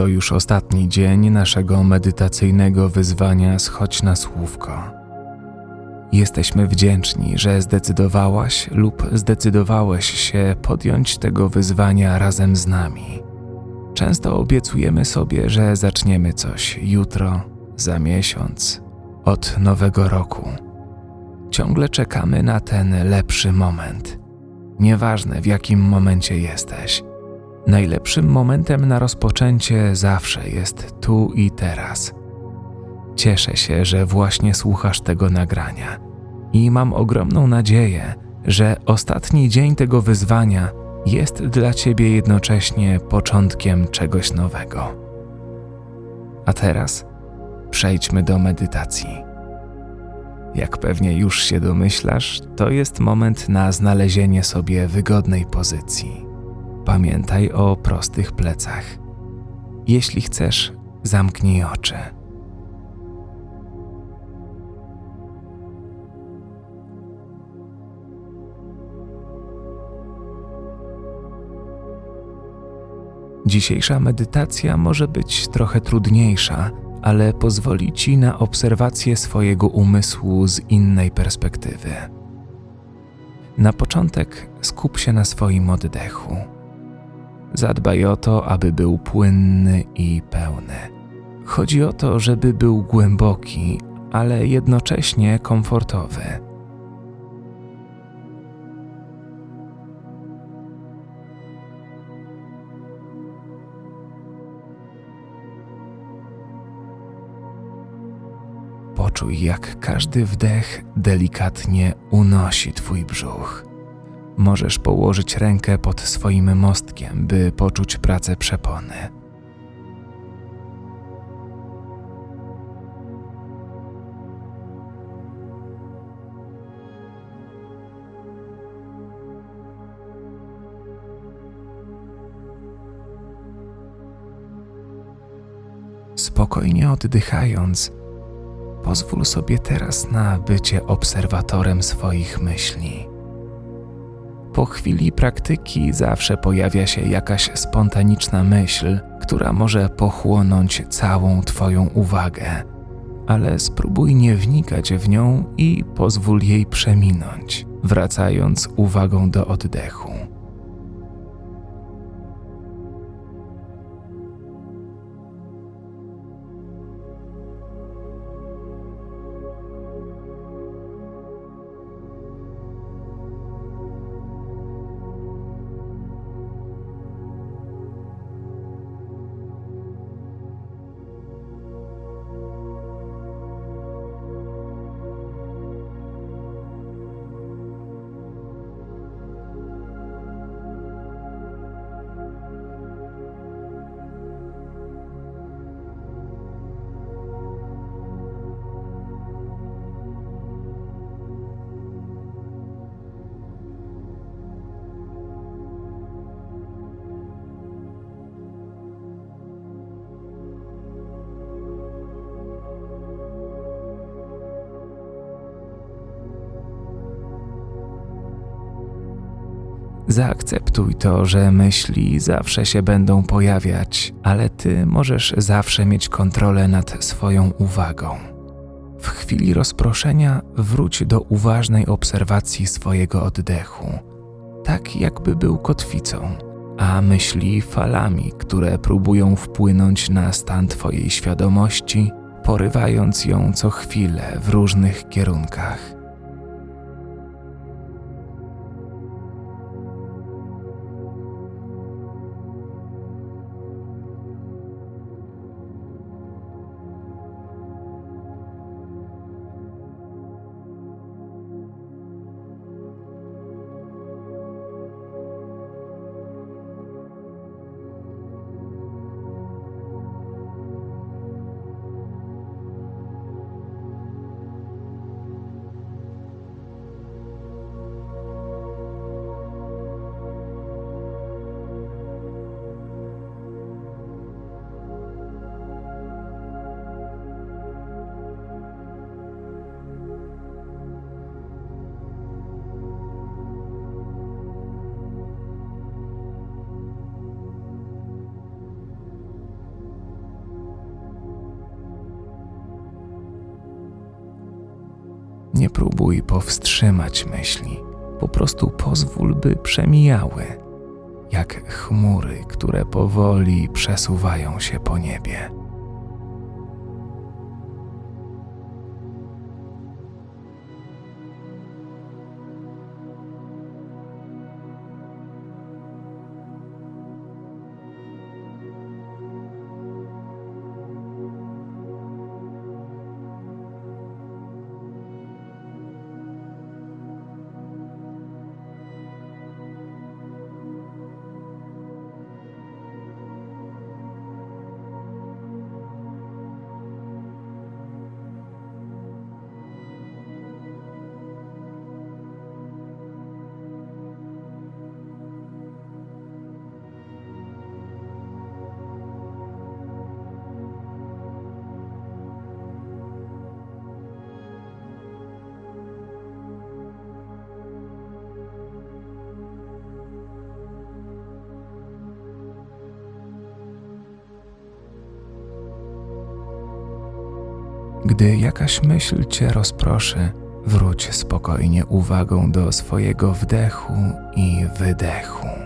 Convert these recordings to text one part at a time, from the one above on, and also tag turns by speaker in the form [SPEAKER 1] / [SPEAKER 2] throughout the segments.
[SPEAKER 1] To już ostatni dzień naszego medytacyjnego wyzwania Schodź na słówko. Jesteśmy wdzięczni, że zdecydowałaś lub zdecydowałeś się podjąć tego wyzwania razem z nami. Często obiecujemy sobie, że zaczniemy coś jutro, za miesiąc, od nowego roku. Ciągle czekamy na ten lepszy moment. Nieważne w jakim momencie jesteś. Najlepszym momentem na rozpoczęcie zawsze jest tu i teraz. Cieszę się, że właśnie słuchasz tego nagrania i mam ogromną nadzieję, że ostatni dzień tego wyzwania jest dla Ciebie jednocześnie początkiem czegoś nowego. A teraz przejdźmy do medytacji. Jak pewnie już się domyślasz, to jest moment na znalezienie sobie wygodnej pozycji. Pamiętaj o prostych plecach. Jeśli chcesz, zamknij oczy. Dzisiejsza medytacja może być trochę trudniejsza, ale pozwoli ci na obserwację swojego umysłu z innej perspektywy. Na początek skup się na swoim oddechu. Zadbaj o to, aby był płynny i pełny. Chodzi o to, żeby był głęboki, ale jednocześnie komfortowy. Poczuj, jak każdy wdech delikatnie unosi Twój brzuch. Możesz położyć rękę pod swoim mostkiem, by poczuć pracę przepony. Spokojnie oddychając, pozwól sobie teraz na bycie obserwatorem swoich myśli. Po chwili praktyki zawsze pojawia się jakaś spontaniczna myśl, która może pochłonąć całą Twoją uwagę, ale spróbuj nie wnikać w nią i pozwól jej przeminąć, wracając uwagą do oddechu. Zaakceptuj to, że myśli zawsze się będą pojawiać, ale ty możesz zawsze mieć kontrolę nad swoją uwagą. W chwili rozproszenia wróć do uważnej obserwacji swojego oddechu, tak jakby był kotwicą, a myśli falami, które próbują wpłynąć na stan Twojej świadomości, porywając ją co chwilę w różnych kierunkach. Próbuj powstrzymać myśli, po prostu pozwól, by przemijały, jak chmury, które powoli przesuwają się po niebie. Gdy jakaś myśl cię rozproszy, wróć spokojnie uwagą do swojego wdechu i wydechu.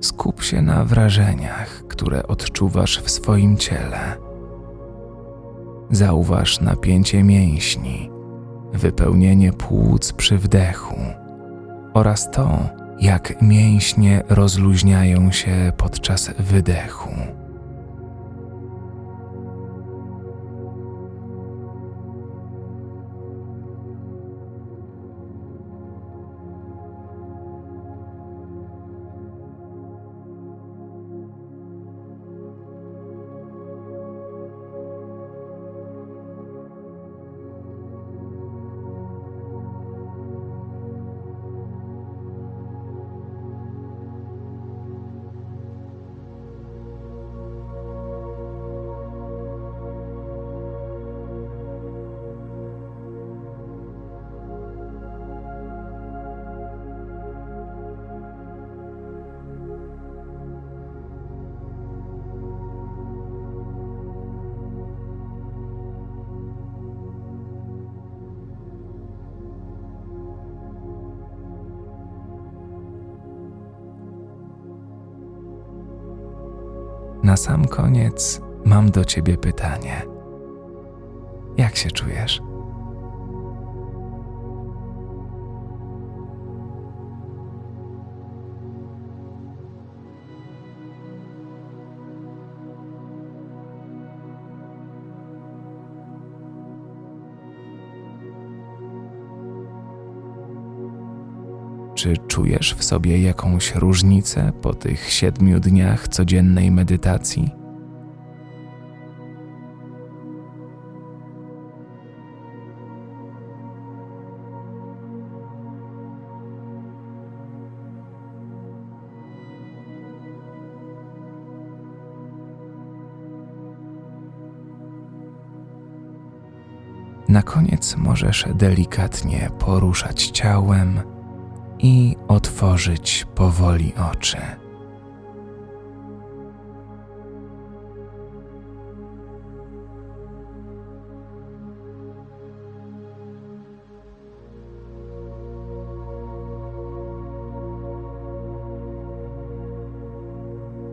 [SPEAKER 1] Skup się na wrażeniach, które odczuwasz w swoim ciele. Zauważ napięcie mięśni, wypełnienie płuc przy wdechu oraz to, jak mięśnie rozluźniają się podczas wydechu. Na sam koniec mam do ciebie pytanie. Jak się czujesz? Czy czujesz w sobie jakąś różnicę po tych siedmiu dniach codziennej medytacji? Na koniec możesz delikatnie poruszać ciałem i otworzyć powoli oczy.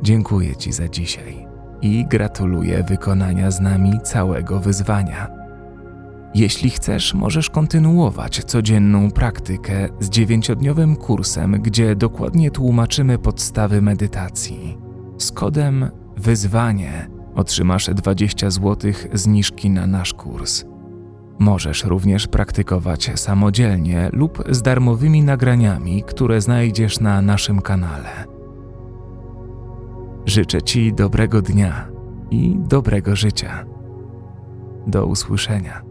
[SPEAKER 1] Dziękuję Ci za dzisiaj i gratuluję wykonania z nami całego wyzwania. Jeśli chcesz, możesz kontynuować codzienną praktykę z dziewięciodniowym kursem, gdzie dokładnie tłumaczymy podstawy medytacji. Z kodem wyzwanie otrzymasz 20 zł zniżki na nasz kurs. Możesz również praktykować samodzielnie lub z darmowymi nagraniami, które znajdziesz na naszym kanale. Życzę Ci dobrego dnia i dobrego życia. Do usłyszenia.